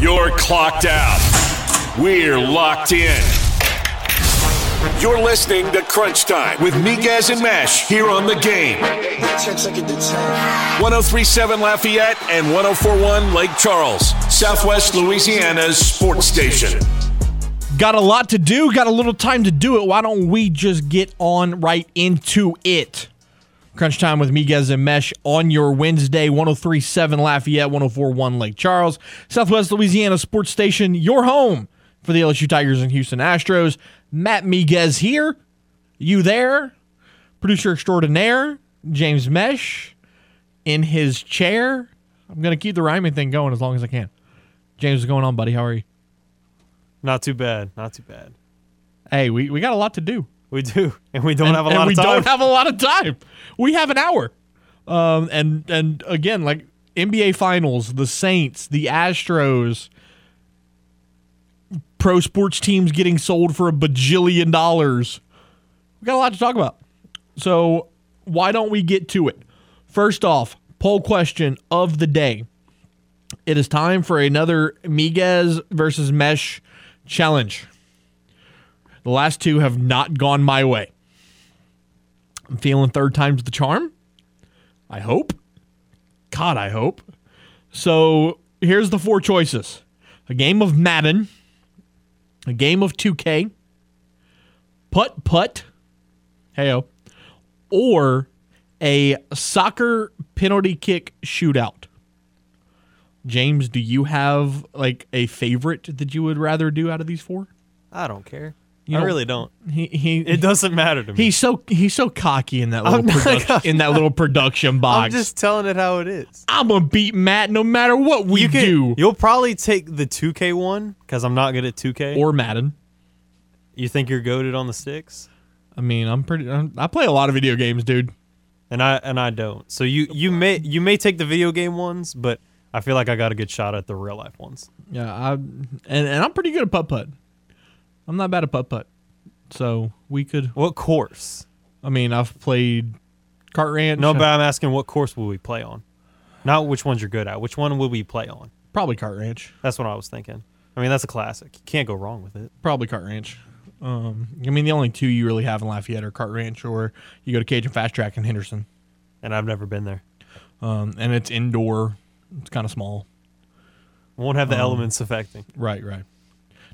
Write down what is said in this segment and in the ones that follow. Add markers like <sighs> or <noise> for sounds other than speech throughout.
You're clocked out. We're locked in. You're listening to Crunch Time with Miguez and Mesh here on the game. 1037 Lafayette and 1041 Lake Charles, Southwest Louisiana's sports station. Got a lot to do, got a little time to do it. Why don't we just get on right into it? Crunch time with Miguez and Mesh on your Wednesday, 1037 Lafayette, 1041 Lake Charles, Southwest Louisiana Sports Station, your home for the LSU Tigers and Houston Astros. Matt Miguez here. You there? Producer extraordinaire, James Mesh, in his chair. I'm going to keep the rhyming thing going as long as I can. James, what's going on, buddy? How are you? Not too bad. Not too bad. Hey, we, we got a lot to do. We do, <laughs> and we don't and, have a lot we of time. don't have a lot of time. We have an hour. Um, and and again, like NBA Finals, the Saints, the Astros, pro sports teams getting sold for a bajillion dollars. We got a lot to talk about. So why don't we get to it? First off, poll question of the day. It is time for another Miguez versus Mesh challenge. The last two have not gone my way. I'm feeling third time's the charm. I hope. God, I hope. So here's the four choices a game of Madden, a game of 2K, putt putt, heyo, or a soccer penalty kick shootout. James, do you have like a favorite that you would rather do out of these four? I don't care. You I really don't. He he It doesn't matter to me. He's so he's so cocky in that little I'm production, in that little <laughs> production box. I'm just telling it how it is. I'm gonna beat Matt no matter what we you can, do. You'll probably take the 2K one because I'm not good at 2K. Or Madden. you think you're goaded on the sticks, I mean, I'm pretty. I'm, I play a lot of video games, dude. and I and I don't. So you you may you may take the video game ones, but I feel like I got a good shot at the real life ones. Yeah, I and and I'm pretty good at putt putt. I'm not bad at putt putt. So we could. What course? I mean, I've played Kart Ranch. No, but I'm asking what course will we play on? Not which ones you're good at. Which one will we play on? probably Kart Ranch. That's what I was thinking. I mean, that's a classic. You can't go wrong with it. Probably Kart Ranch. Um, I mean, the only two you really have in Lafayette are Kart Ranch, or you go to Cajun Fast Track in Henderson. And I've never been there. Um, and it's indoor. It's kind of small. Won't have the Um, elements affecting. Right, right.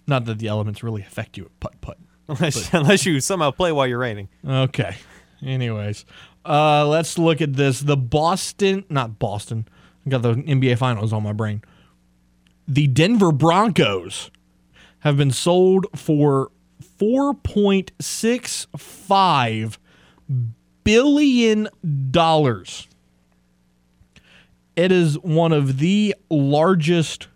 Not that the elements really affect you at putt putt. <laughs> Unless, unless you somehow play while you're raining. Okay. Anyways, uh, let's look at this. The Boston, not Boston. I got the NBA Finals on my brain. The Denver Broncos have been sold for four point six five billion dollars. It is one of the largest.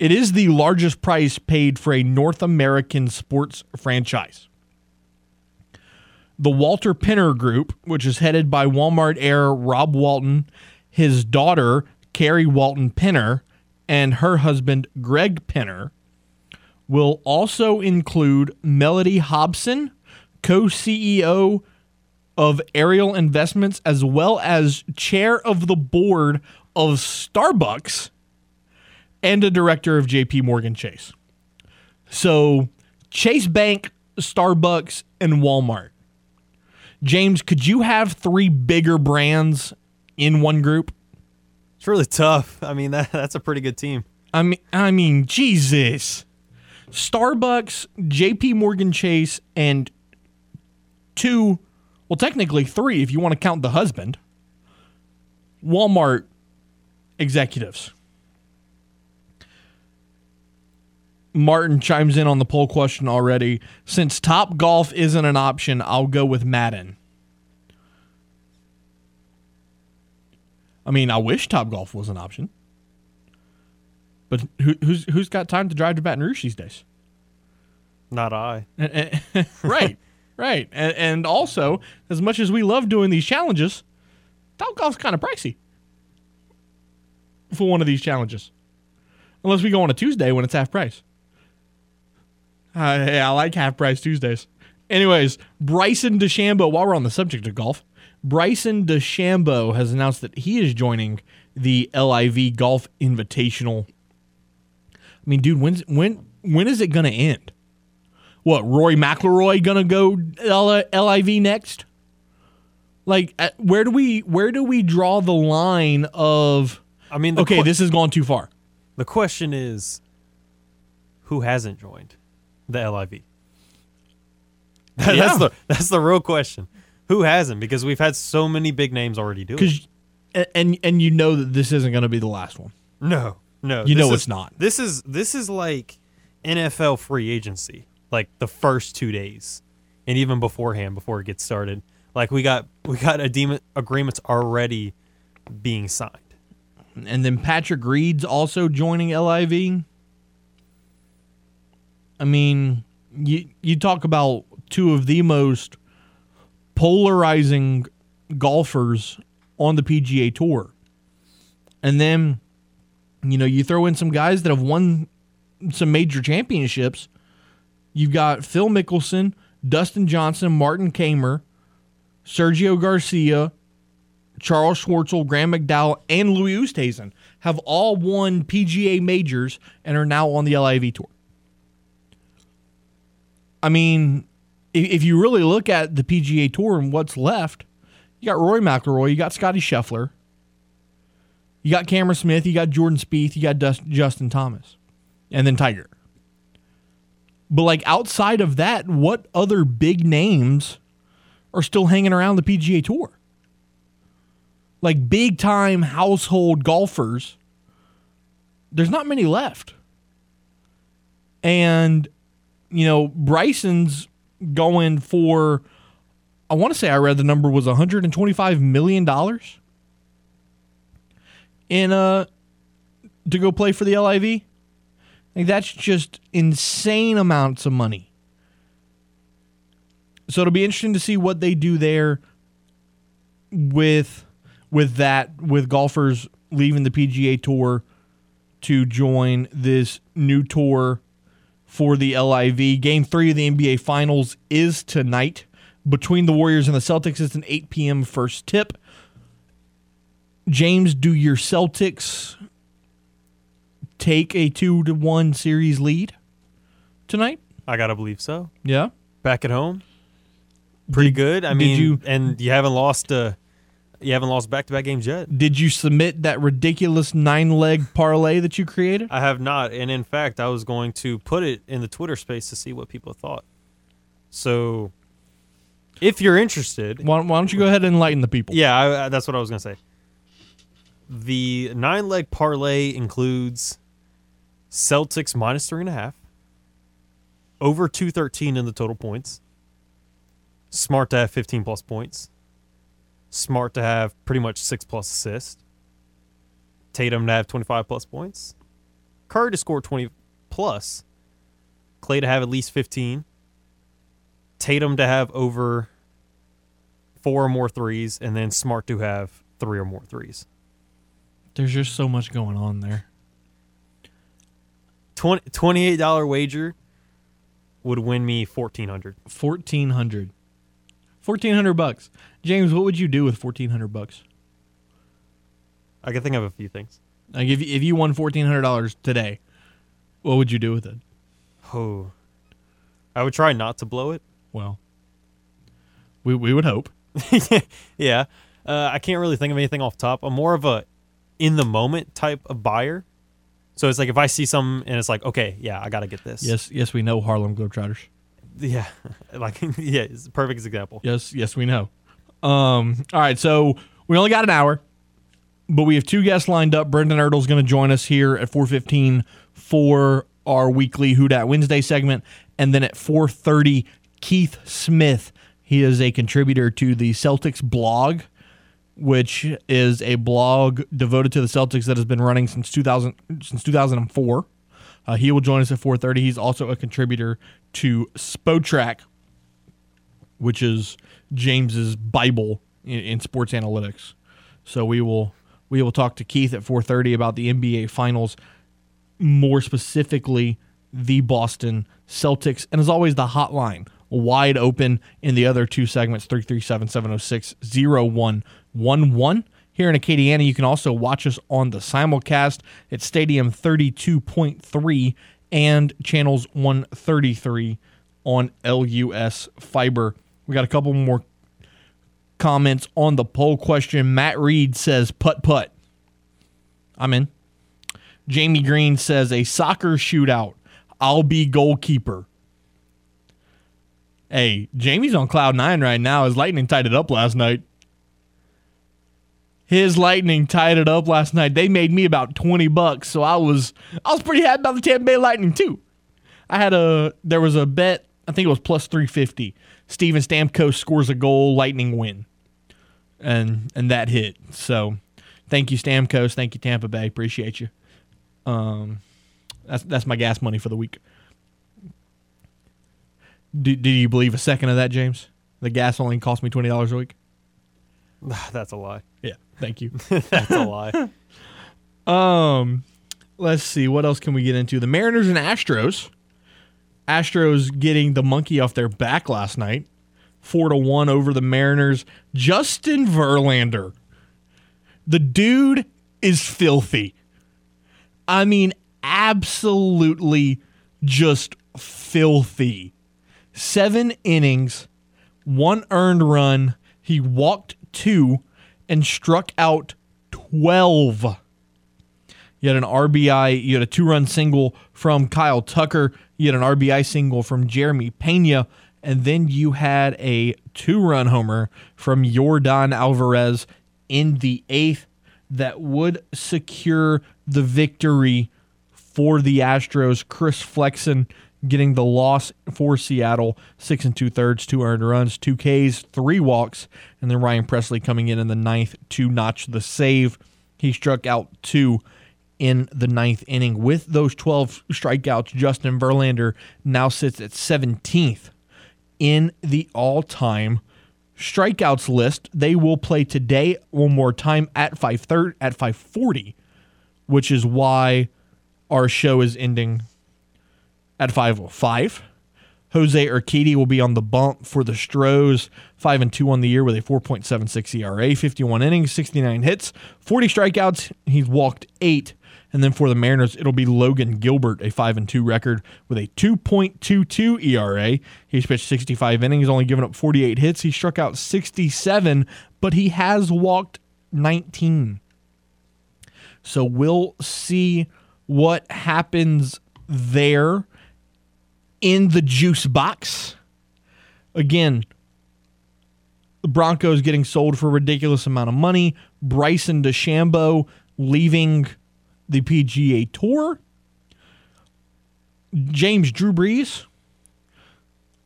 It is the largest price paid for a North American sports franchise. The Walton-Penner Group, which is headed by Walmart heir Rob Walton, his daughter Carrie Walton Penner, and her husband Greg Penner, will also include Mellody Hobson, co CEO of Ariel Investments, as well as chair of the board of Starbucks and a director of JP Morgan Chase. So, Chase Bank, Starbucks, and Walmart. James, could you have three bigger brands in one group? It's really tough. I mean, that, that's a pretty good team. I mean, I mean, Jesus. Starbucks, JP Morgan Chase, and two, well, technically three if you want to count the husband, Walmart executives. Martin chimes in on the poll question already. Since Top Golf isn't an option, I'll go with Madden. I mean, I wish Top Golf was an option. But who, who's who's got time to drive to Baton Rouge these days? Not I. And- and- <laughs> right, right. And, and also, as much as we love doing these challenges, Top Golf's kind of pricey for one of these challenges. Unless we go on a Tuesday when it's half price. Uh, hey, I like half price Tuesdays. Anyways, Bryson DeChambeau, while we're on the subject of golf, Bryson DeChambeau has announced that he is joining the LIV Golf Invitational I mean, dude, when's when when is it gonna end? What Roy McIlroy gonna go LIV next? Like, at, where do we where do we draw the line of? I mean, Okay, que- this has gone too far. the question is, who hasn't joined the LIV? <laughs> Yeah. that's the that's the real question. Who hasn't? Because we've had so many big names already do it. Because and and you know that this isn't gonna be the last one. No, no. You know is- it's not. This is this is like NFL free agency, like the first two days, and even beforehand, before it gets started. Like we got we got agreement, agreements already being signed. and then Patrick Reed's also joining LIV. I mean, you you talk about two of the most polarizing golfers on the PGA Tour. And then you know, you throw in some guys that have won some major championships. You've got Phil Mickelson, Dustin Johnson, Martin Kaymer, Sergio Garcia, Charles Schwartzel, Graham McDowell, and Louis Oosthuizen have all won PGA majors and are now on the LIV tour. I mean, if, if you really look at the PGA tour and what's left, you got Rory McIlroy, you got Scotty Scheffler, you got Cameron Smith, you got Jordan Spieth, you got Dust, Justin Thomas, and then Tiger. But like outside of that, what other big names are still hanging around the PGA tour? Like big time household golfers, there's not many left. And you know, Bryson's going for I want to say I read the number was 125 million dollars in uh to go play for the LIV. Like that's just insane amounts of money. So it'll be interesting to see what they do there with with that with golfers leaving the PGA tour to join this new tour for the LIV. Game 3 of the NBA finals is tonight between the Warriors and the Celtics. It's an 8 p.m. first tip. James, do your Celtics take a 2 to 1 series lead tonight? I gotta believe so. Yeah. Back at home, pretty good. I mean, you- and you haven't lost uh you haven't lost back to back games yet. Did you submit that ridiculous nine leg parlay that you created? I have not, and in fact, I was going to put it in the Twitter space to see what people thought. So, if you're interested, Why, why don't you go ahead and enlighten the people? yeah, I, I, that's what I was gonna say. The nine leg parlay includes Celtics minus three and a half, over two thirteen in the total points. Smart to have fifteen plus points. Smart to have pretty much six plus assists. Tatum to have twenty five plus points. Curry to score twenty plus. Clay to have at least fifteen. Tatum to have over four or more threes, and then Smart to have three or more threes. There's just so much going on there. 20, $28 wager would win me 1400 Fourteen hundred. Fourteen hundred bucks. James, what would you do with fourteen hundred bucks? I can think of a few things. Like if if you won fourteen hundred dollars today, what would you do with it? Oh, I would try not to blow it. Well, we we would hope. <laughs> yeah, uh, I can't really think of anything off top. I'm more of a in the moment type of buyer. So it's like if I see something and it's like, okay, yeah, I got to get this. Yes, yes, we know Harlem Globetrotters. <laughs> Yeah, like <laughs> yeah, it's a perfect example. Yes, yes, we know. Um, all right, so we only got an hour, but we have two guests lined up. Brendan Ertle's going to join us here at 4:15 for our weekly Who Dat Wednesday segment, and then at 4:30, Keith Smith. He is a contributor to the Celtics blog, which is a blog devoted to the Celtics that has been running since 2000 since 2004. Uh, he will join us at 4:30. He's also a contributor to Spotrac, which is James's Bible in, in sports analytics. So we will we will talk to Keith at 4:30 about the NBA Finals, more specifically the Boston Celtics, and as always the hotline wide open in the other two segments 337-706-0111. Here in Acadiana, you can also watch us on the simulcast at Stadium 32.3 and channels 133 on LUS Fiber. We got a couple more comments on the poll question. Matt Reed says putt putt. I'm in. Jamie Green says a soccer shootout. I'll be goalkeeper. Hey, Jamie's on cloud nine right now. His lightning tied it up last night. His lightning tied it up last night. They made me about twenty bucks, so I was I was pretty happy about the Tampa Bay Lightning too. I had a there was a bet. I think it was plus three fifty. Steven Stamkos scores a goal, Lightning win, and and that hit. So, thank you Stamkos. Thank you Tampa Bay. Appreciate you. Um, that's that's my gas money for the week. Do, do you believe a second of that, James? The gasoline cost me twenty dollars a week. <sighs> That's a lie. Yeah, thank you. <laughs> That's a lie. <laughs> um, let's see what else can we get into. The Mariners and Astros. Astros getting the monkey off their back last night, four to one over the Mariners. Justin Verlander, the dude is filthy. I mean, absolutely just filthy. Seven innings, one earned run. He walked two and struck out 12. You had an RBI, you had a two run single from Kyle Tucker, you had an RBI single from Jeremy Pena, and then you had a two run homer from Yordan Alvarez in the eighth that would secure the victory for the Astros. Chris Flexen getting the loss for Seattle, six and two thirds, two earned runs, two Ks, three walks, and then Ryan Pressly coming in in the ninth to notch the save. He struck out two in the ninth inning. With those 12 strikeouts, Justin Verlander now sits at 17th in the all time strikeouts list. They will play today one more time at 5:30 at 5:40, which is why our show is ending at 5:05. Jose Urquidy will be on the bump for the Stros, 5 and 2 on the year with a 4.76 ERA, 51 innings, 69 hits, 40 strikeouts. He's walked 8. And then for the Mariners, it'll be Logan Gilbert, a 5 and 2 record with a 2.22 ERA. He's pitched 65 innings, only given up 48 hits. He struck out 67, but he has walked 19. So we'll see what happens there in the juice box. Again, the Broncos getting sold for a ridiculous amount of money. Bryson DeChambeau leaving the PGA Tour. James Drew Brees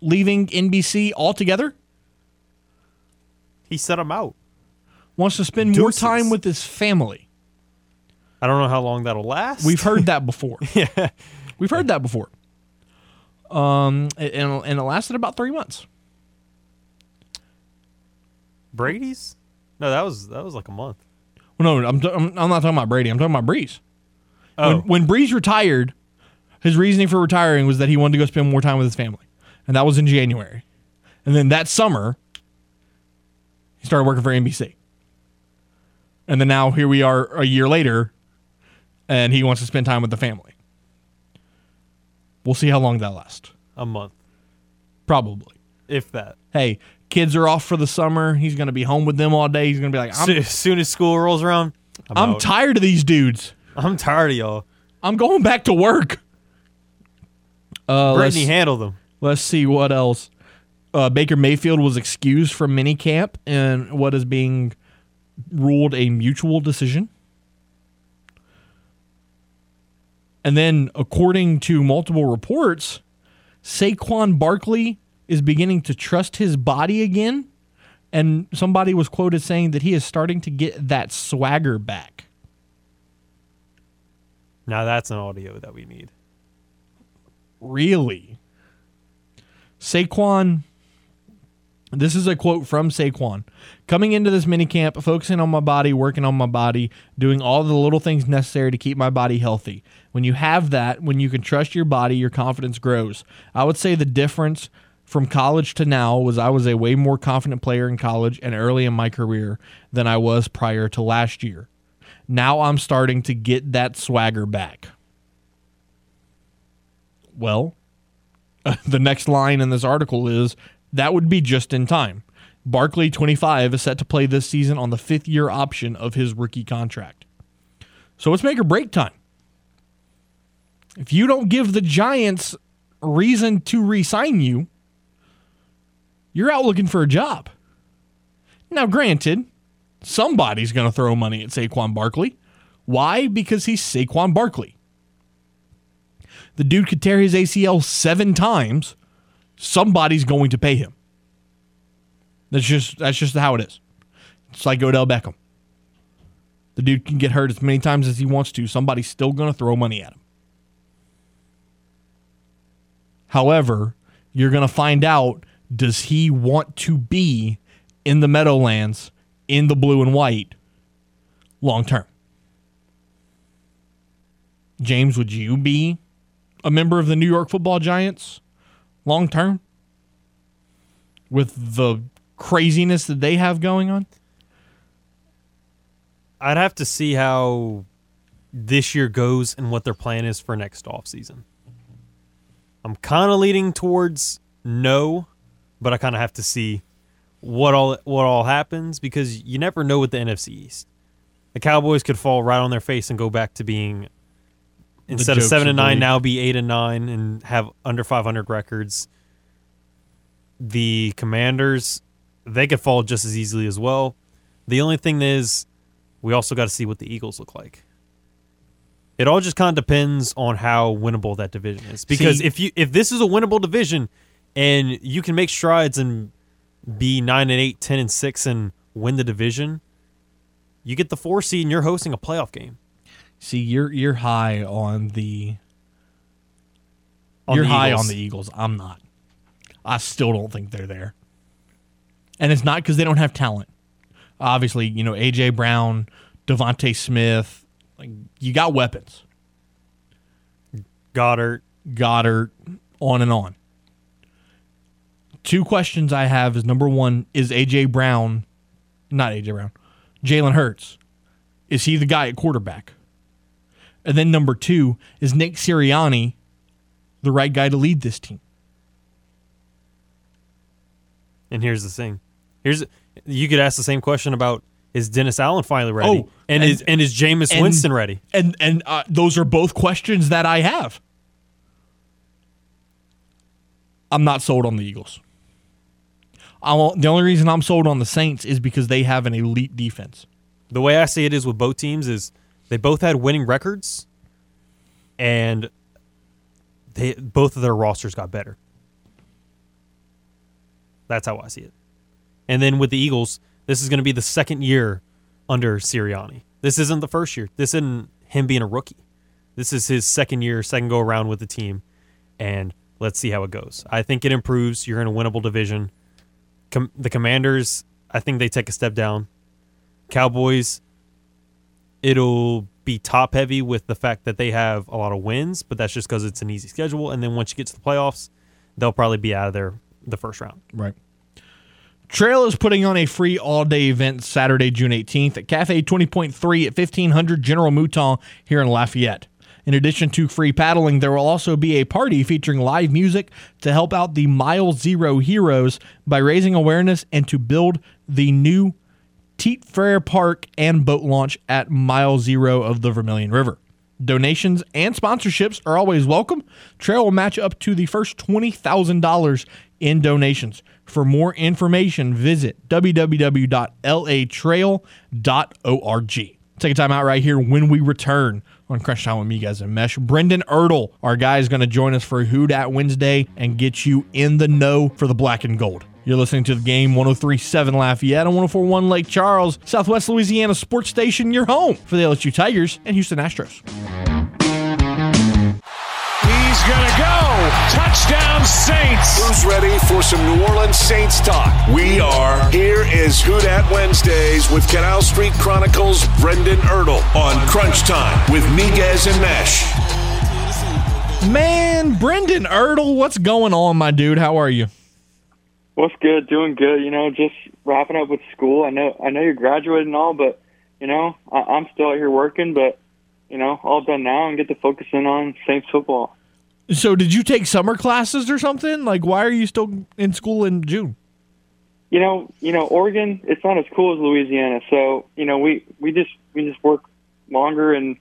leaving NBC altogether. He set him out. Wants to spend more time with his family. I don't know how long that'll last. We've heard that <laughs> before. yeah. We've heard that before. Um, and, and it lasted about three months. Brady's. No, that was that was like a month. Well, no, I'm, I'm, I'm not talking about Brady. I'm talking about Brees. Oh, When, when Brees retired, his reasoning for retiring was that he wanted to go spend more time with his family. And that was in January. And then that summer, he started working for NBC. And then now here we are a year later, and he wants to spend time with the family. We'll see how long that lasts. a month, Probably. if that. Hey, kids are off for the summer. He's going to be home with them all day. He's going to be like, I'm, As soon as school rolls around, I'm, I'm tired of these dudes. I'm tired of y'all. I'm going back to work. Uh, Brittany handle them. Let's see what else. Uh, Baker Mayfield was excused from minicamp in what is being ruled a mutual decision. And then, according to multiple reports, Saquon Barkley is beginning to trust his body again. And somebody was quoted saying that he is starting to get that swagger back. Now that's an audio that we need. Really? Saquon, this is a quote from Saquon. Coming into this minicamp, focusing on my body, working on my body, doing all the little things necessary to keep my body healthy. When you have that, when you can trust your body, your confidence grows. I would say the difference from college to now was I was a way more confident player in college and early in my career than I was prior to last year. Now I'm starting to get that swagger back. Well, <laughs> the next line in this article is that would be just in time. Barkley, 25, is set to play this season on the fifth year option of his rookie contract. So it's make or break time. If you don't give the Giants reason to re sign you, you're out looking for a job. Now, granted, somebody's going to throw money at Saquon Barkley. Why? Because he's Saquon Barkley. The dude could tear his ACL seven times. Somebody's going to pay him. That's just that's just how it is. It's like Odell Beckham. The dude can get hurt as many times as he wants to. Somebody's still going to throw money at him. However, you're going to find out does he want to be in the Meadowlands in the blue and white long term? James, would you be a member of the New York Football Giants long term with the craziness that they have going on? I'd have to see how this year goes and what their plan is for next offseason. I'm kind of leaning towards no, but I kind of have to see what all what all happens because you never know with the NFC East. The Cowboys could fall right on their face and go back to being instead of seven and nine now be eight and nine and have under 500 records. The Commanders, they could fall just as easily as well. The only thing is, we also got to see what the Eagles look like. It all just kind of depends on how winnable that division is. Because See- if you if this is a winnable division and you can make strides and be nine and eight, 10 and six, and win the division, you get the four seed and you're hosting a playoff game. See, you're you're high on the On you're the high Eagles. on the Eagles. I'm not. I still don't think they're there. And it's not because they don't have talent. Obviously, you know, AJ Brown, DeVonta Smith, like you got weapons. Goedert. Goedert, on and on. Two questions I have is number one, is AJ Brown, not AJ Brown, Jalen Hurts, is he the guy at quarterback? And then number two, is Nick Sirianni the right guy to lead this team? And here's the thing. Here's you could ask the same question about is Dennis Allen finally ready? Oh, and, and- is and is Jameis and- Winston ready? And and uh, those are both questions that I have. I'm not sold on the Eagles. I won't, the only reason I'm sold on the Saints is because they have an elite defense. The way I see it is with both teams is they both had winning records, and they both of their rosters got better. That's how I see it. And then with the Eagles, this is going to be the second year under Sirianni. This isn't the first year. This isn't him being a rookie. This is his second year, second go around with the team, and let's see how it goes. I think it improves. You're in a winnable division. Com- the Commanders, I think they take a step down. Cowboys, it'll be top heavy with the fact that they have a lot of wins, but that's just because it's an easy schedule. And then once you get to the playoffs, they'll probably be out of there the first round. Right. Trail is putting on a free all day event Saturday, June 18th at Cafe 20.3 at 1500 General Mouton here in Lafayette. In addition to free paddling, there will also be a party featuring live music to help out the Mile Zero heroes by raising awareness and to build the new Teat Fair Park and boat launch at Mile Zero of the Vermilion River. Donations and sponsorships are always welcome. Trail will match up to the first $20,000 in donations. For more information, visit www.latrail.org. Take a time out right here when we return on Crunch Time with Miguez, and Mesh. Brendan Ertle, our guy, is going to join us for Who Dat Wednesday and get you in the know for the black and gold. You're listening to the game 1037 Lafayette and 1041 Lake Charles, Southwest Louisiana Sports Station, your home for the LSU Tigers and Houston Astros. He's going to go. Touchdown, Saints. Who's ready for some New Orleans Saints talk? We are. Here is Who Dat Wednesdays with Canal Street Chronicles Brendan Ertle on Crunch Time with Miguez and Mesh. Man, Brendan Ertle, what's going on, my dude? How are you? What's good? Doing good. You know, just wrapping up with school. I know, I know you're graduating and all, but you know, I, I'm still out here working. But you know, all done now and get to focus in on Saints football. So, did you take summer classes or something? Like, why are you still in school in June? You know, you know, Oregon. It's not as cool as Louisiana. So you know, we we just we just work longer and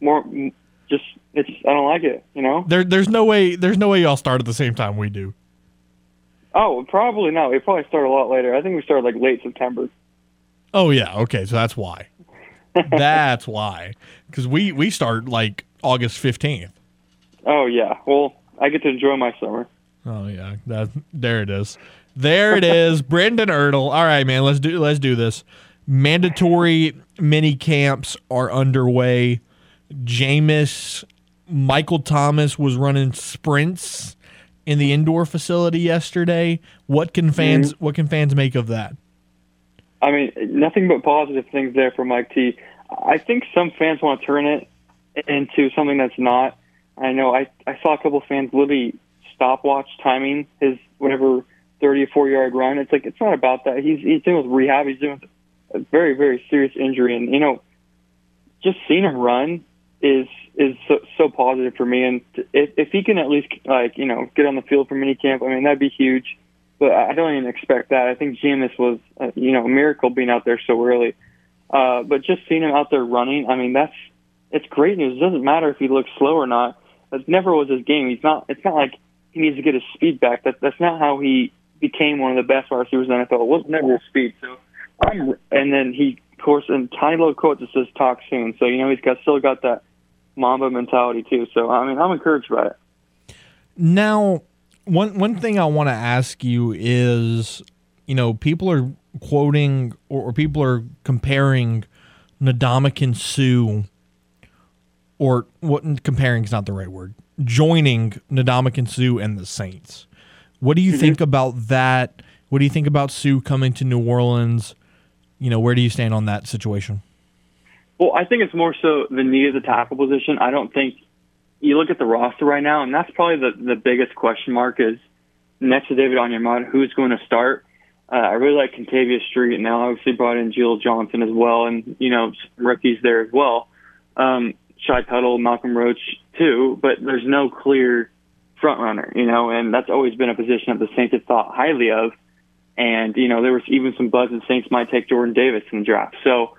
more. Just it's I don't like it. You know. There, there's no way. There's no way y'all start at the same time we do. Oh, probably not. We probably start a lot later. I think we started like late September. Oh yeah, okay, so that's why. <laughs> that's why, because we we start like August fifteenth. Oh yeah. Well, I get to enjoy my summer. Oh yeah, that there it is. There it is, <laughs> Brendan Ertl. All right, man, let's do let's do this. Mandatory mini camps are underway. Jameis, Michael Thomas was running sprints in the indoor facility yesterday. What can fans mm-hmm. what can fans make of that? I mean, nothing but positive things there for Mike T. I think some fans want to turn it into something that's not. I know I I saw a couple fans literally stopwatch timing his whatever thirty or four yard run. It's like it's not about that. He's he's doing with rehab. He's doing a very very serious injury, and you know, just seeing him run is is so, so positive for me. And if if he can at least like you know get on the field for minicamp, I mean that'd be huge. But I don't even expect that. I think Jameis was uh, you know a miracle being out there so early. Uh, but just seeing him out there running, I mean that's it's great news. It doesn't matter if he looks slow or not. That never was his game. He's not. It's not like he needs to get his speed back. That that's not how he became one of the best wide receivers in the NFL. It was never his speed. So, I'm, and then he, of course, in tiny little quote that says "talk soon." So you know he's got still got that Mamba mentality too. So I mean, I'm encouraged by it. Now, one one thing I want to ask you is, you know, people are quoting or, or people are comparing Ndamukong Suh, or what? Comparing is not the right word. Joining Ndamukong Suh and the Saints. What do you mm-hmm. think about that? What do you think about Suh coming to New Orleans? You know, where do you stand on that situation? Well, I think it's more so the need of the tackle position. I don't think you look at the roster right now, and that's probably the the biggest question mark is next to David Onyemata, who's going to start. Uh, I really like Kentavius Street, and now obviously brought in Jaleel Johnson as well, and you know rookies there as well. Um, Shy Tuttle, Malcolm Roach too, but there's no clear front runner, you know, and that's always been a position that the Saints have thought highly of. And you know there was even some buzz that Saints might take Jordan Davis in the draft. So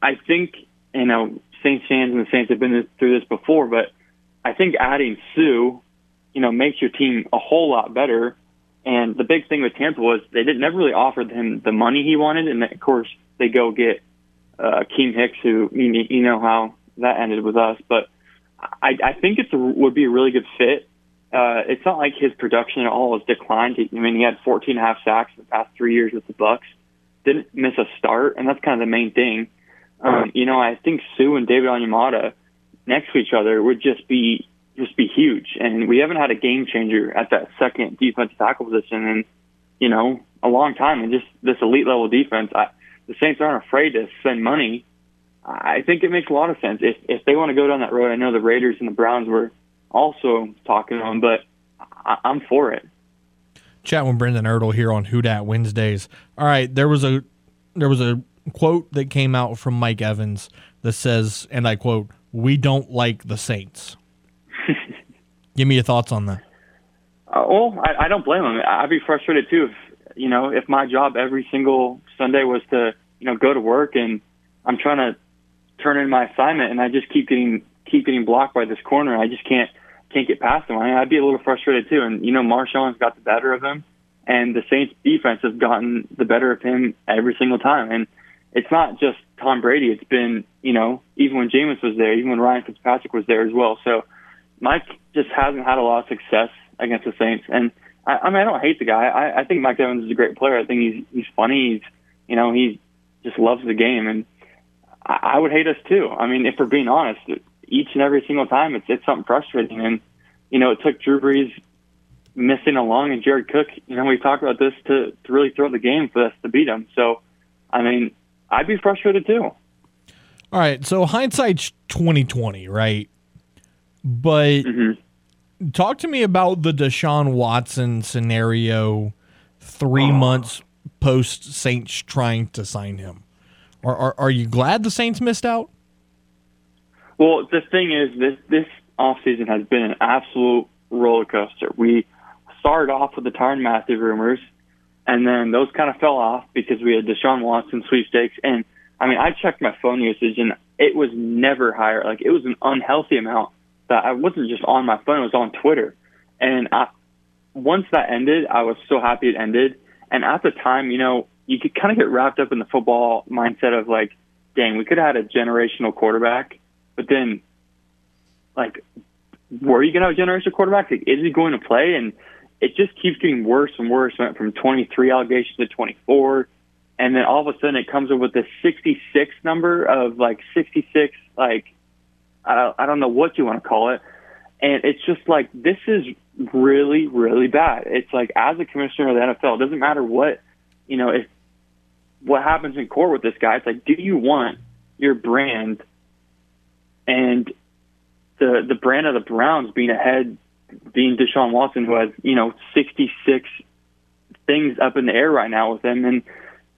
I think you know Saints fans and the Saints have been through this before, but I think adding Suh, you know, makes your team a whole lot better. And the big thing with Tampa was they didn't never really offered him the money he wanted, and of course they go get uh, Keem Hicks, who you, you know how that ended with us. But I, I think it's a, would be a really good fit. Uh, it's not like his production at all has declined. I mean, he had 14 and a half sacks the past three years with the Bucs. Didn't miss a start, and that's kind of the main thing. Um, you know, I think Suh and David Onyemata next to each other would just be just be huge. And we haven't had a game changer at that second defensive tackle position in you know a long time. And just this elite level defense, I, the Saints aren't afraid to spend money. I think it makes a lot of sense if if they want to go down that road. I know the Raiders and the Browns were also talking on, but I, I'm for it. Chat with Brendan Ertl here on Who Dat Wednesdays. All right, there was a there was a quote that came out from Mike Evans that says, and I quote, "We don't like the Saints." <laughs> Give me your thoughts on that. Uh, well, I, I don't blame him. I'd be frustrated too if you know if my job every single Sunday was to you know go to work and I'm trying to turn in my assignment and I just keep getting keep getting blocked by this corner. I just can't can't get past him. I mean, I'd be a little frustrated too. And you know, Marshon's got the better of him, and the Saints defense has gotten the better of him every single time. And it's not just Tom Brady. It's been you know even when Jameis was there, even when Ryan Fitzpatrick was there as well. So Mike just hasn't had a lot of success against the Saints. And I, I mean, I don't hate the guy. I, I think Mike Evans is a great player. I think he's he's funny. He's you know he just loves the game, and I, I would hate us too. I mean, if we're being honest, each and every single time it's it's something frustrating. And you know, it took Drew Brees missing a long and Jared Cook. You know, we talked about this to to really throw the game for us to beat him. So, I mean, I'd be frustrated too. All right, so hindsight's twenty twenty, right? But Mm-hmm. talk to me about the Deshaun Watson scenario three months post Saints trying to sign him. Are, are are you glad the Saints missed out? Well, the thing is, this this offseason has been an absolute roller coaster. We started off with the Tyrann Mathieu rumors, and then those kind of fell off because we had Deshaun Watson sweepstakes. And I mean, I checked my phone usage, and it was never higher. Like it was an unhealthy amount that I wasn't just on my phone; it was on Twitter. And I, once that ended, I was so happy it ended. And at the time, you know, you could kind of get wrapped up in the football mindset of like, dang, we could have had a generational quarterback, but then, like, were you going to have a generational quarterback? Like, is he going to play? And it just keeps getting worse and worse. Went from 23 allegations to 24, and then all of a sudden it comes up with this 66 number of like 66, like I I don't know what you want to call it, and it's just like this is really really bad. It's like as a commissioner of the NFL, it doesn't matter what you know if what happens in court with this guy. It's like, do you want your brand and the the brand of the Browns being ahead, being Deshaun Watson, who has you know 66 things up in the air right now with him, and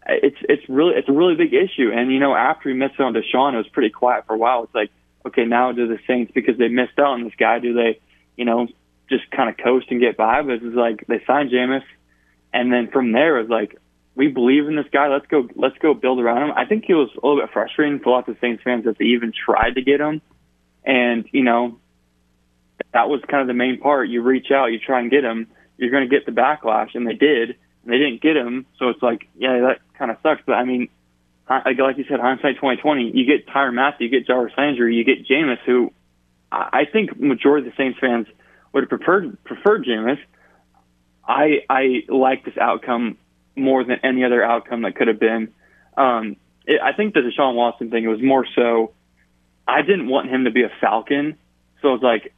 it's it's really it's a really big issue. And you know, after he missed out on Deshaun, it was pretty quiet for a while. It's like, okay, now do the Saints because they missed out on this guy? Do they, you know, just kind of coast and get by? But it's like they signed Jameis, and then from there it was like, we believe in this guy. Let's go. Let's go build around him. I think it was a little bit frustrating for lots of Saints fans that they even tried to get him, and you know, that was kind of the main part. You reach out, you try and get him. You're going to get the backlash, and they did. And they didn't get him, so it's like, yeah, that kind of sucks. But I mean, like you said, hindsight 2020. You get Tyrann Mathieu, you get Jarvis Landry, you get Jameis, who I think majority of the Saints fans would have preferred preferred Jameis. I I like this outcome more than any other outcome that could have been. Um, it, I think the Deshaun Watson thing it was more so. I didn't want him to be a Falcon, so I was like,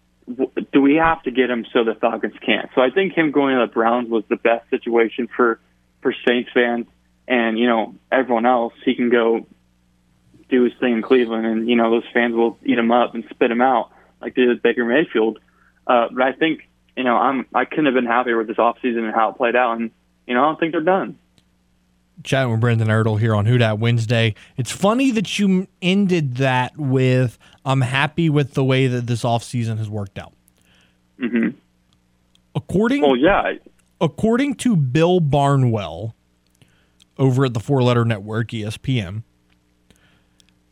do we have to get him so the Falcons can't? So I think him going to the Browns was the best situation for for Saints fans and you know everyone else. He can go do his thing in Cleveland, and you know those fans will eat him up and spit him out like they did Baker Mayfield. Uh, but I think you know I'm I couldn't have been happier with this offseason and how it played out, and you know I don't think they're done. Chatting with Brendan Ertl here on Who Dat Wednesday. It's funny that you ended that with I'm happy with the way that this offseason has worked out. hmm According Well, yeah, according to Bill Barnwell over at the Four Letter Network, ESPN,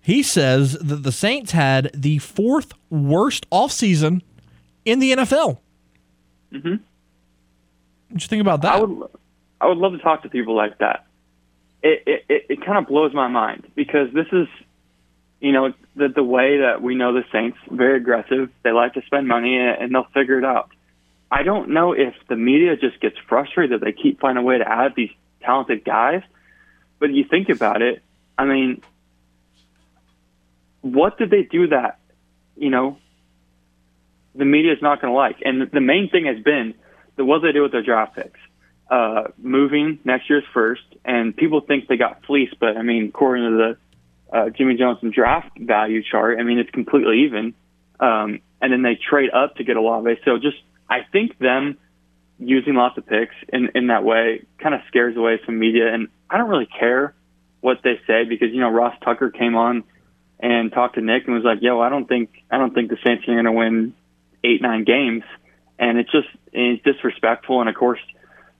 he says that the Saints had the fourth worst offseason in the NFL. Mhm. What you think about that? I would I would love to talk to people like that. It it, it, kind of blows my mind because this is you know the the way that we know the Saints very aggressive. They like to spend money and they'll figure it out. I don't know if the media just gets frustrated that they keep finding a way to add these talented guys. But you think about it, I mean, what did they do that, you know, the media is not going to like? And the main thing has been the what they do with their draft picks. Uh, moving next year's first, and people think they got fleeced, but I mean, according to the uh, Jimmy Johnson draft value chart, I mean, it's completely even. Um, and then they trade up to get Olave. So just, I think them using lots of picks in, in that way kind of scares away some media. And I don't really care what they say because, you know, Ross Tucker came on and talked to Nick and was like, yo, I don't think, I don't think the Saints are going to win eight, nine games. And it's just, it's disrespectful. And of course,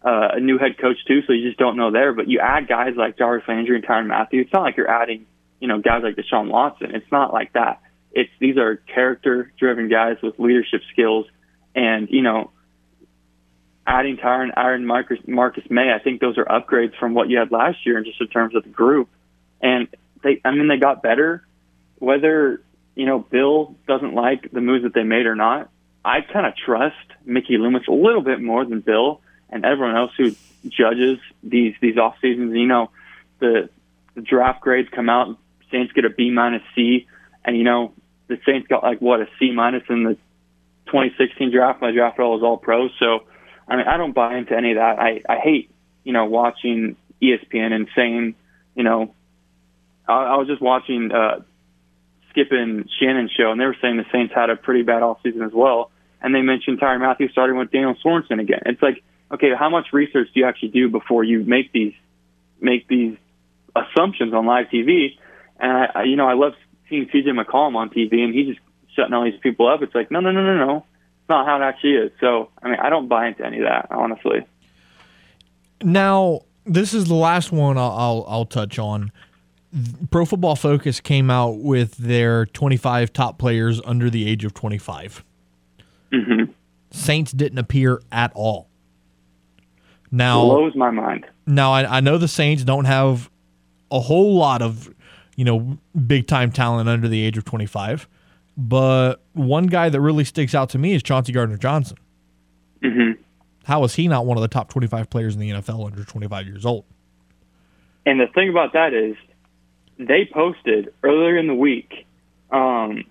uh, a new head coach too, so you just don't know there. But you add guys like Jarvis Landry and Tyrann Mathieu. It's not like you're adding, you know, guys like Deshaun Watson. It's not like that. It's these are character-driven guys with leadership skills, and you know, adding Tyrann, Aaron, Marcus, Marcus Maye. I think those are upgrades from what you had last year, and just in terms of the group. And they, I mean, they got better. Whether you know Bill doesn't like the moves that they made or not, I kind of trust Mickey Loomis a little bit more than Bill and everyone else who judges these these off seasons. You know, the the draft grades come out, Saints get a B minus C, and you know the Saints got like what a C minus in the 2016 draft. My draft all was all pros, so I mean I don't buy into any of that. I I hate you know watching ESPN and saying you know I, I was just watching uh, Skip and Shannon show, and they were saying the Saints had a pretty bad off season as well, and they mentioned Tyrann Mathieu starting with Daniel Sorensen again. It's like okay, how much research do you actually do before you make these make these assumptions on live TV? And I, I you know, I love seeing CJ McCollum on TV, and he's just shutting all these people up. It's like, no, no, no, no, no. It's not how it actually is. So, I mean, I don't buy into any of that, honestly. Now, this is the last one I'll, I'll, I'll touch on. Pro Football Focus came out with their 25 top players under the age of 25. Mm-hmm. Saints didn't appear at all. Now, Blows my mind. now I, I know the Saints don't have a whole lot of, you know, big time talent under the age of 25, but one guy that really sticks out to me is Chauncey Gardner Johnson. hmm How is he not one of the top 25 players in the NFL under 25 years old? And the thing about that is, they posted earlier in the week um,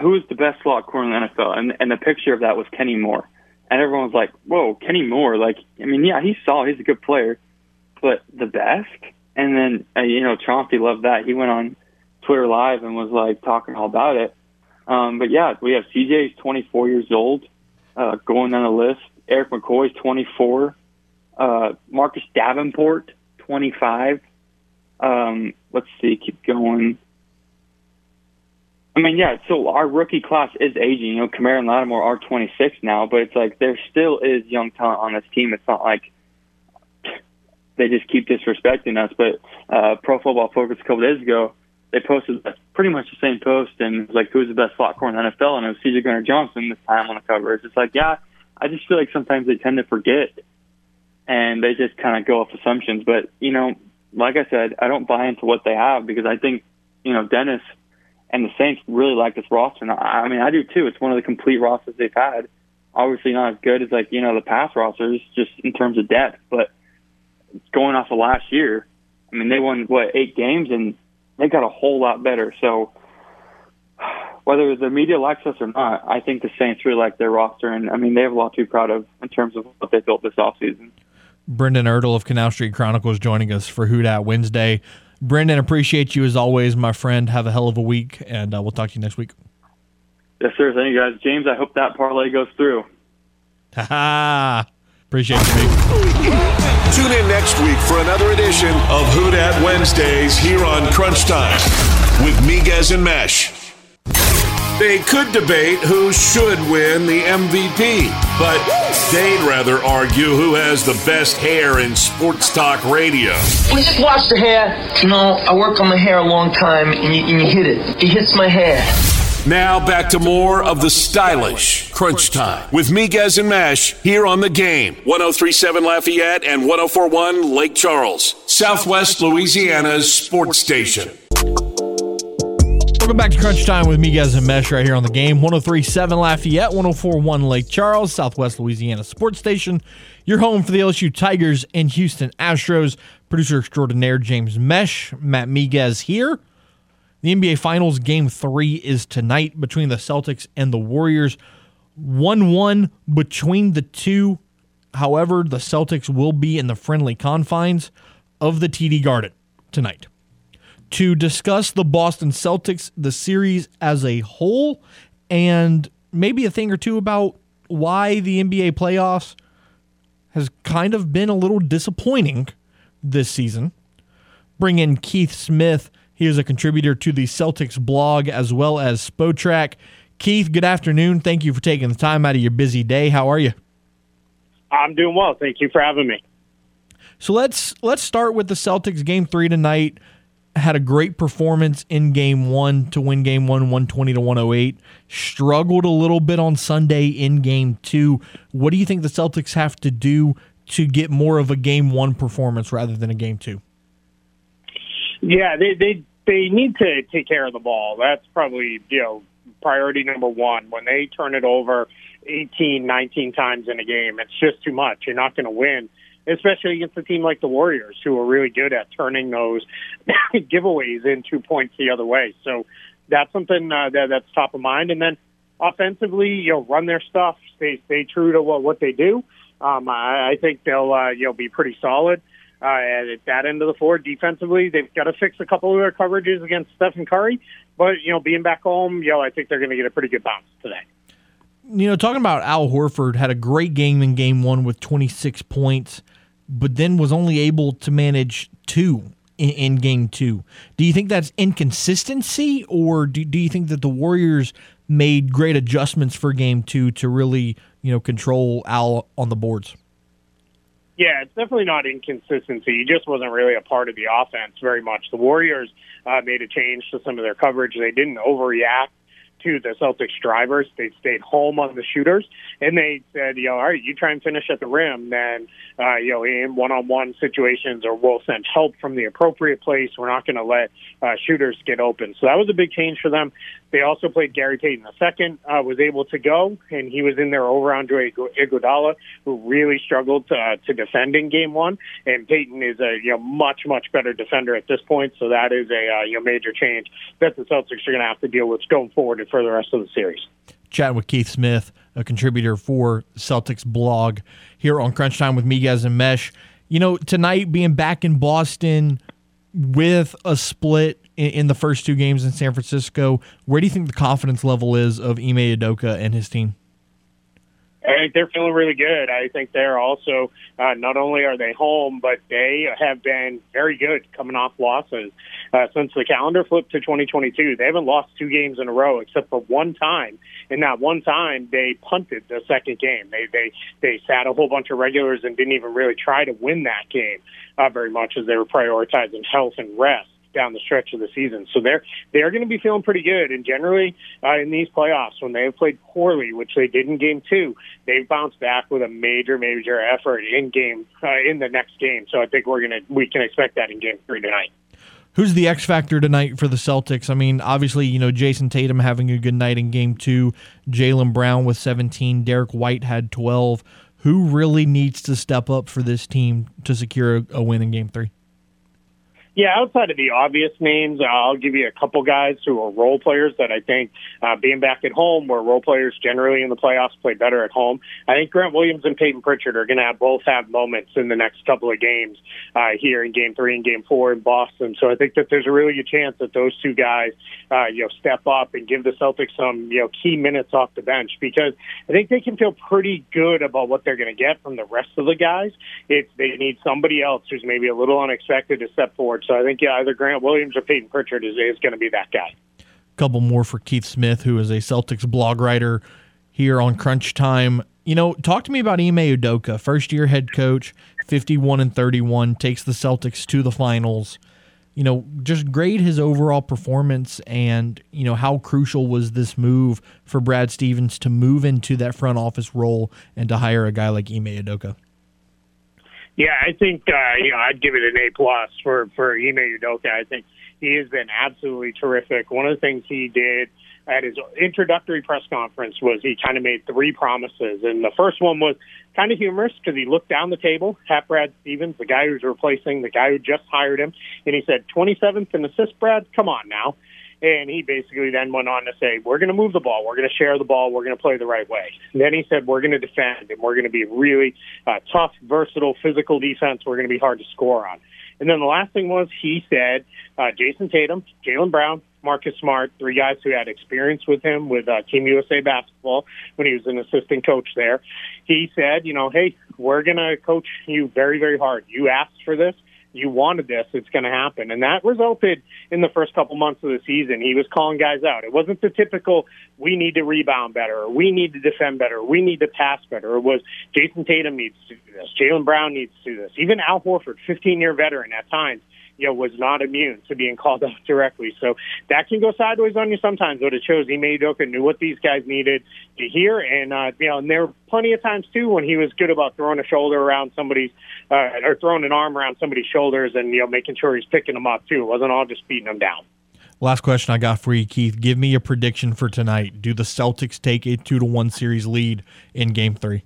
who is the best slot corner in the NFL, and and the picture of that was Kenny Moore, and everyone was like, "Whoa, Kenny Moore!" Like, I mean, yeah, he's solid, he's a good player, but the best. And then uh, you know, Chauncey loved that. He went on Twitter Live and was like talking all about it. Um, but yeah, we have CJ's 24 years old, uh, going down the list. Erik McCoy's 24. Uh, Marcus Davenport, 25. Um, let's see, keep going. I mean, yeah, so our rookie class is aging. You know, Kamara and Lattimore are 26 now, but it's like there still is young talent on this team. It's not like they just keep disrespecting us. But uh, Pro Football Focus a couple days ago, they posted pretty much the same post and like, who's the best slot corner in the NFL? And it was CJ Gardner Johnson this time on the cover. It's just like, yeah, I just feel like sometimes they tend to forget and they just kind of go off assumptions. But, you know, like I said, I don't buy into what they have because I think, you know, Dennis and the Saints really like this roster. And I, I mean, I do too. It's one of the complete rosters they've had. Obviously, not as good as like you know the past rosters, just in terms of depth. But going off of last year, I mean, they won what eight games and they got a whole lot better. So whether the media likes us or not, I think the Saints really like their roster, and I mean, they have a lot to be proud of in terms of what they built this offseason. Brendan Ertle of Canal Street Chronicles joining us for Who Dat Wednesday. Brendan, appreciate you as always, my friend. Have a hell of a week, and uh, we'll talk to you next week. Yes, sir. Thank you, guys. James, I hope that parlay goes through. Ha ha! Appreciate you, mate. Tune in next week for another edition of Who Dat Wednesdays here on Crunch Time with Miguez and Mesh. They could debate who should win the MVP, but they'd rather argue who has the best hair in sports talk radio. We just wash the hair. You know, I work on my hair a long time, and you, and you hit it. It hits my hair. Now back to more of the stylish Crunch Time with Miguez and Mesh here on the game. 1037 Lafayette and 1041 Lake Charles, Southwest Louisiana's sports station. Welcome back to Crunch Time with Miguez and Mesh right here on the game. 1037 Lafayette, 1041 Lake Charles, Southwest Louisiana Sports Station. Your home for the LSU Tigers and Houston Astros. Producer extraordinaire James Mesh, Matt Miguez here. The NBA Finals game three is tonight between the Celtics and the Warriors. 1 1 between the two. However, the Celtics will be in the friendly confines of the TD Garden tonight to discuss the Boston Celtics, the series as a whole, and maybe a thing or two about why the NBA playoffs has kind of been a little disappointing this season. Bring in Keith Smith. He is a contributor to the Celtics blog as well as Spotrac. Keith, good afternoon. Thank you for taking the time out of your busy day. How are you? I'm doing well. Thank you for having me. So let's let's start with the Celtics game three tonight. Had a great performance in game one to win game one, 120 to 108. Struggled a little bit on Sunday in game two. What do you think the Celtics have to do to get more of a game one performance rather than a game two? Yeah, they they they need to take care of the ball. That's probably you know priority number one. When they turn it over 18, 19 times in a game, it's just too much. You're not going to win, especially against a team like the Warriors, who are really good at turning those <laughs> giveaways into points the other way. So that's something uh, that that's top of mind. And then offensively, you know, run their stuff, stay stay true to what what they do. Um, I, I think they'll uh, you know be pretty solid. Uh, at that end of the floor, defensively, they've got to fix a couple of their coverages against Stephen Curry. But you know, being back home, you know, I think they're going to get a pretty good bounce today. You know, talking about Al Horford had a great game in game one with 26 points, but then was only able to manage two in, in game two. Do you think that's inconsistency, or do, do you think that the Warriors made great adjustments for game two to really, you know, control Al on the boards? Yeah, it's definitely not inconsistency. He just wasn't really a part of the offense very much. The Warriors uh, made a change to some of their coverage. They didn't overreact to the Celtics drivers. They stayed home on the shooters, and they said, you know, all right, you try and finish at the rim, then, uh, you know, in one-on-one situations, or we'll send help from the appropriate place. We're not going to let uh, shooters get open. So that was a big change for them. They also played Gary Payton II, uh, was able to go, and he was in there over Andre Iguodala, who really struggled to, uh, to defend in game one. And Payton is a you know much much better defender at this point, so that is a uh, you know major change that the Celtics are going to have to deal with going forward for the rest of the series. Chatting with Keith Smith, a contributor for Celtics blog here on Crunch Time with Miguez and Mesh. You know, tonight being back in Boston with a split in, in, the first two games in San Francisco, where do you think the confidence level is of Ime Udoka and his team? I think they're feeling really good. I think they're also uh, not only are they home, but they have been very good coming off losses uh, since the calendar flipped to 2022. They haven't lost two games in a row except for one time. And that one time, they punted the second game. They they they sat a whole bunch of regulars and didn't even really try to win that game uh, very much as they were prioritizing health and rest down the stretch of the season. So they're they're going to be feeling pretty good. And generally, uh, in these playoffs, when they have played poorly, which they did in Game Two, they've bounced back with a major major effort in game uh, in the next game. So I think we're gonna we can expect that in Game Three tonight. Who's the X factor tonight for the Celtics? I mean, obviously, you know, Jayson Tatum having a good night in game two, Jaylen Brown with 17, Derrick White had 12. Who really needs to step up for this team to secure a, a win in game three? Yeah, outside of the obvious names, I'll give you a couple guys who are role players that I think uh, being back at home, where role players generally in the playoffs play better at home. I think Grant Williams and Payton Pritchard are going to have both have moments in the next couple of games uh, here in Game Three and Game Four in Boston. So I think that there's a really good chance that those two guys, uh, you know, step up and give the Celtics some you know key minutes off the bench because I think they can feel pretty good about what they're going to get from the rest of the guys. It's they need somebody else who's maybe a little unexpected to step forward. So I think yeah, either Grant Williams or Payton Pritchard is, is going to be that guy. Couple more for Keith Smith, who is a Celtics blog writer here on Crunch Time. You know, talk to me about Ime Udoka, first year head coach, 51 and 31, takes the Celtics to the finals. You know, just grade his overall performance and, you know, how crucial was this move for Brad Stevens to move into that front office role and to hire a guy like Ime Udoka? Yeah, I think uh, you know I'd give it an A plus for for Ime Udoka. I think he has been absolutely terrific. One of the things he did at his introductory press conference was he kind of made three promises, and the first one was kind of humorous because he looked down the table at Brad Stevens, the guy who's replacing the guy who just hired him, and he said, "27th in assist, Brad. Come on now." And he basically then went on to say, We're going to move the ball. We're going to share the ball. We're going to play the right way. And then he said, We're going to defend and we're going to be really uh, tough, versatile, physical defense. We're going to be hard to score on. And then the last thing was he said, uh, Jayson Tatum, Jaylen Brown, Marcus Smart, three guys who had experience with him with uh, Team USA basketball when he was an assistant coach there. He said, you know, hey, we're going to coach you very, very hard. You asked for this you wanted this, it's going to happen. And that resulted in the first couple months of the season. He was calling guys out. It wasn't the typical, we need to rebound better, or we need to defend better, or we need to pass better. It was Jayson Tatum needs to do this, Jaylen Brown needs to do this. Even Al Horford, 15 year veteran at times, you know, was not immune to being called out <laughs> directly. So that can go sideways on you sometimes, but it shows Ime Udoka knew what these guys needed to hear. And, uh, you know, and there were plenty of times, too, when he was good about throwing a shoulder around somebody's, uh, or throwing an arm around somebody's shoulders and, you know, making sure he's picking them up, too. It wasn't all just beating them down. Last question I got for you, Keith. Give me a prediction for tonight. Do the Celtics take a two to one series lead in game three?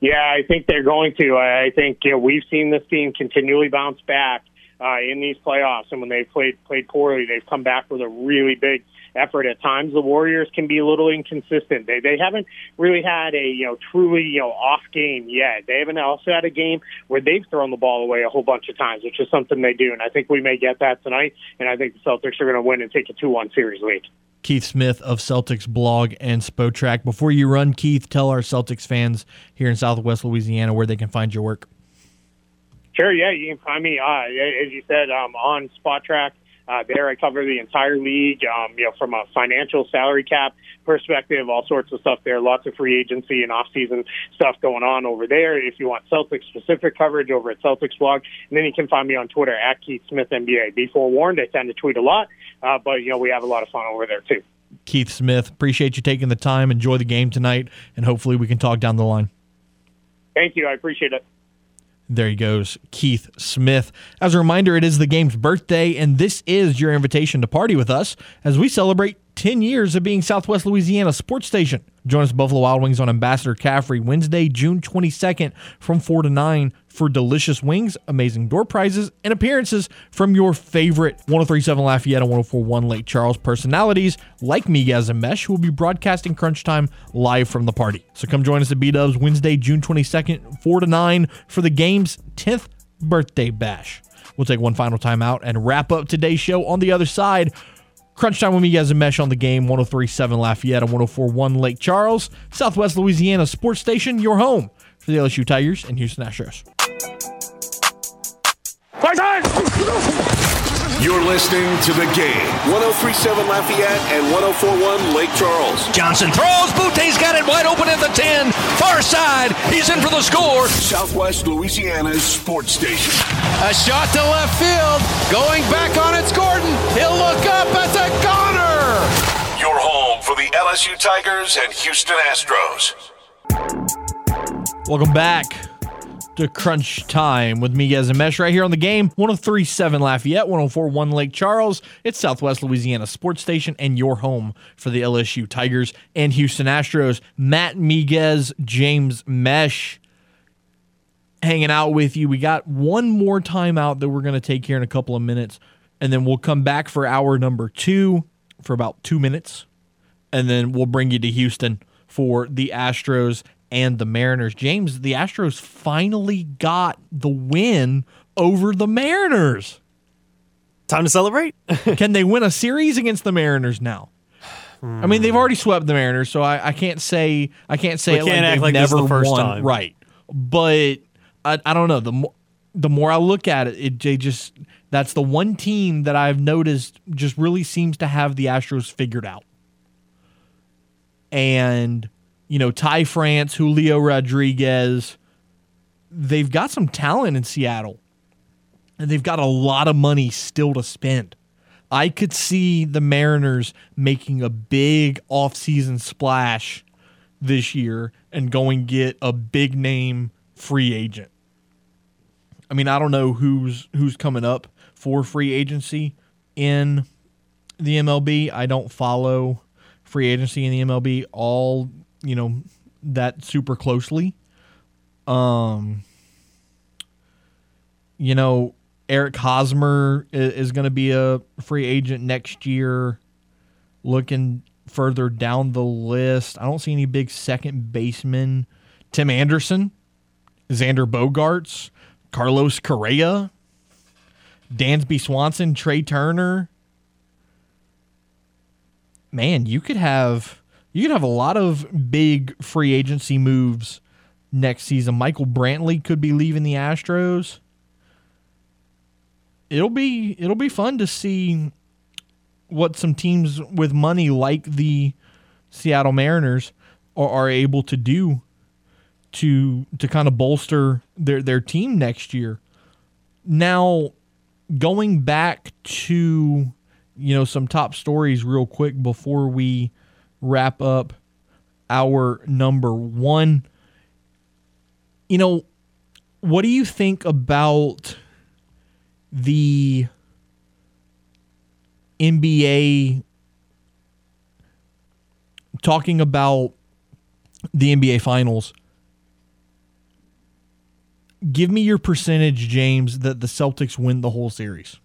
Yeah, I think they're going to. I think you know, we've seen this team continually bounce back uh, in these playoffs, and when they've played played poorly, they've come back with a really big effort at times. The Warriors can be a little inconsistent. They they haven't really had a you know truly you know off game yet. They haven't also had a game where they've thrown the ball away a whole bunch of times, which is something they do. And I think we may get that tonight. And I think the Celtics are going to win and take a two one series lead. Keith Smith of Celtics blog and Spotrac. Before you run, Keith, tell our Celtics fans here in Southwest Louisiana where they can find your work. Sure, yeah, you can find me, uh, as you said, um, on Spotrac. Uh, there, I cover the entire league, um, you know, from a financial salary cap perspective, all sorts of stuff there. Lots of free agency and off-season stuff going on over there. If you want Celtics specific coverage over at Celtics blog, and then you can find me on Twitter at Keith Smith NBA. Be forewarned, I tend to tweet a lot, uh, but you know we have a lot of fun over there too. Keith Smith, appreciate you taking the time. Enjoy the game tonight, and hopefully we can talk down the line. Thank you. I appreciate it. There he goes, Keith Smith. As a reminder, it is the game's birthday, and this is your invitation to party with us as we celebrate 10 years of being Southwest Louisiana sports station. Join us Buffalo Wild Wings on Ambassador Caffery Wednesday, June 22nd from 4 to 9 for delicious wings, amazing door prizes, and appearances from your favorite 1037 Lafayette and 1041 Lake Charles personalities like Miguez and Mesh, who will be broadcasting Crunch Time live from the party. So come join us at B Dubs Wednesday, June 22nd, 4 to 9 for the game's 10th birthday bash. We'll take one final time out and wrap up today's show on the other side. Crunch time with Miguez and mesh on the game 1037 Lafayette and 1041 Lake Charles, Southwest Louisiana Sports Station, your home for the LSU Tigers and Houston Astros. You're listening to the game. 1037 Lafayette and 1041 Lake Charles. Johnson throws. Boutte's got it wide open at the 10. Far side. He's in for the score. Southwest Louisiana's sports station. A shot to left field. Going back on it's Gordon. He'll look up at the corner. Your home for the LSU Tigers and Houston Astros. Welcome back to Crunch Time with Miguez, and Mesh right here on the game 1037 Lafayette, 1041 Lake Charles. It's Southwest Louisiana Sports Station and your home for the LSU Tigers and Houston Astros. Matt Miguez, James Mesh hanging out with you. We got one more timeout that we're going to take here in a couple of minutes, and then we'll come back for hour number two for about two minutes, and then we'll bring you to Houston for the Astros and the Mariners. James, the Astros finally got the win over the Mariners. Time to celebrate. <laughs> Can they win a series against the Mariners now? I mean, they've already swept the Mariners, so I, I can't say I can't say We it can't like act they've like never the first won. time. Right, but I, I don't know. The more the more I look at it, it they just that's the one team that I've noticed just really seems to have the Astros figured out. And you know, Ty France, Julio Rodriguez, they've got some talent in Seattle. And they've got a lot of money still to spend. I could see the Mariners making a big offseason splash this year and going get a big name free agent. I mean, I don't know who's who's coming up for free agency in the MLB. I don't follow free agency in the MLB all, you know, that super closely. Um you know, Eric Hosmer i- is going to be a free agent next year. Looking further down the list, I don't see any big second basemen. Tim Anderson, Xander Bogaerts, Carlos Correa, Dansby Swanson, Trea Turner. Man, you could have you could have a lot of big free agency moves next season. Michael Brantley could be leaving the Astros it'll be it'll be fun to see what some teams with money like the Seattle Mariners are, are able to do to to kind of bolster their their team next year. Now, going back to you know some top stories real quick before we wrap up our number 1 you know what do you think about the NBA talking about the NBA finals. Give me your percentage, James, that the Celtics win the whole series.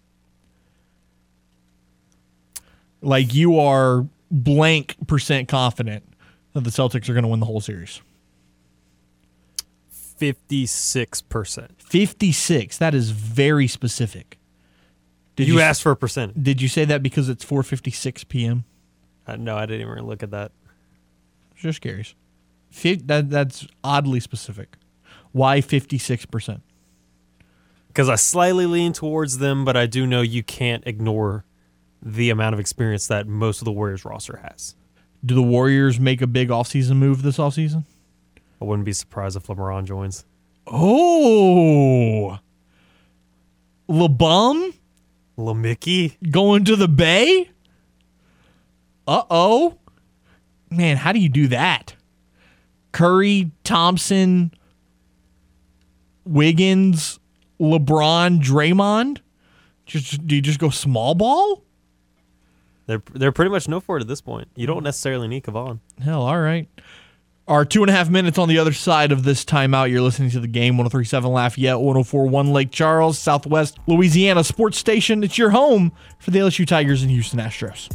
Like you are blank percent confident that the Celtics are going to win the whole series. 56%. 56. That is very specific. Did you, asked for a percent. Did you say that because it's 4:56 p.m.? Uh, no, I didn't even look at that. Just curious. That that's oddly specific. Why 56%? Because I slightly lean towards them, but I do know you can't ignore the amount of experience that most of the Warriors roster has. Do the Warriors make a big offseason move this offseason? I wouldn't be surprised if LeBron joins. Oh. LeBum Lil Mickey? going to the Bay? Uh-oh. Man, how do you do that? Curry, Thompson, Wiggins, LeBron, Draymond? Just do you just go small ball? They're they're pretty much no for it at this point. You don't mm. necessarily need Kavon. Hell, all right. Our two and a half minutes on the other side of this timeout. You're listening to the game 1037 Lafayette, 1041 Lake Charles, Southwest Louisiana Sports Station. It's your home for the LSU Tigers and Houston Astros.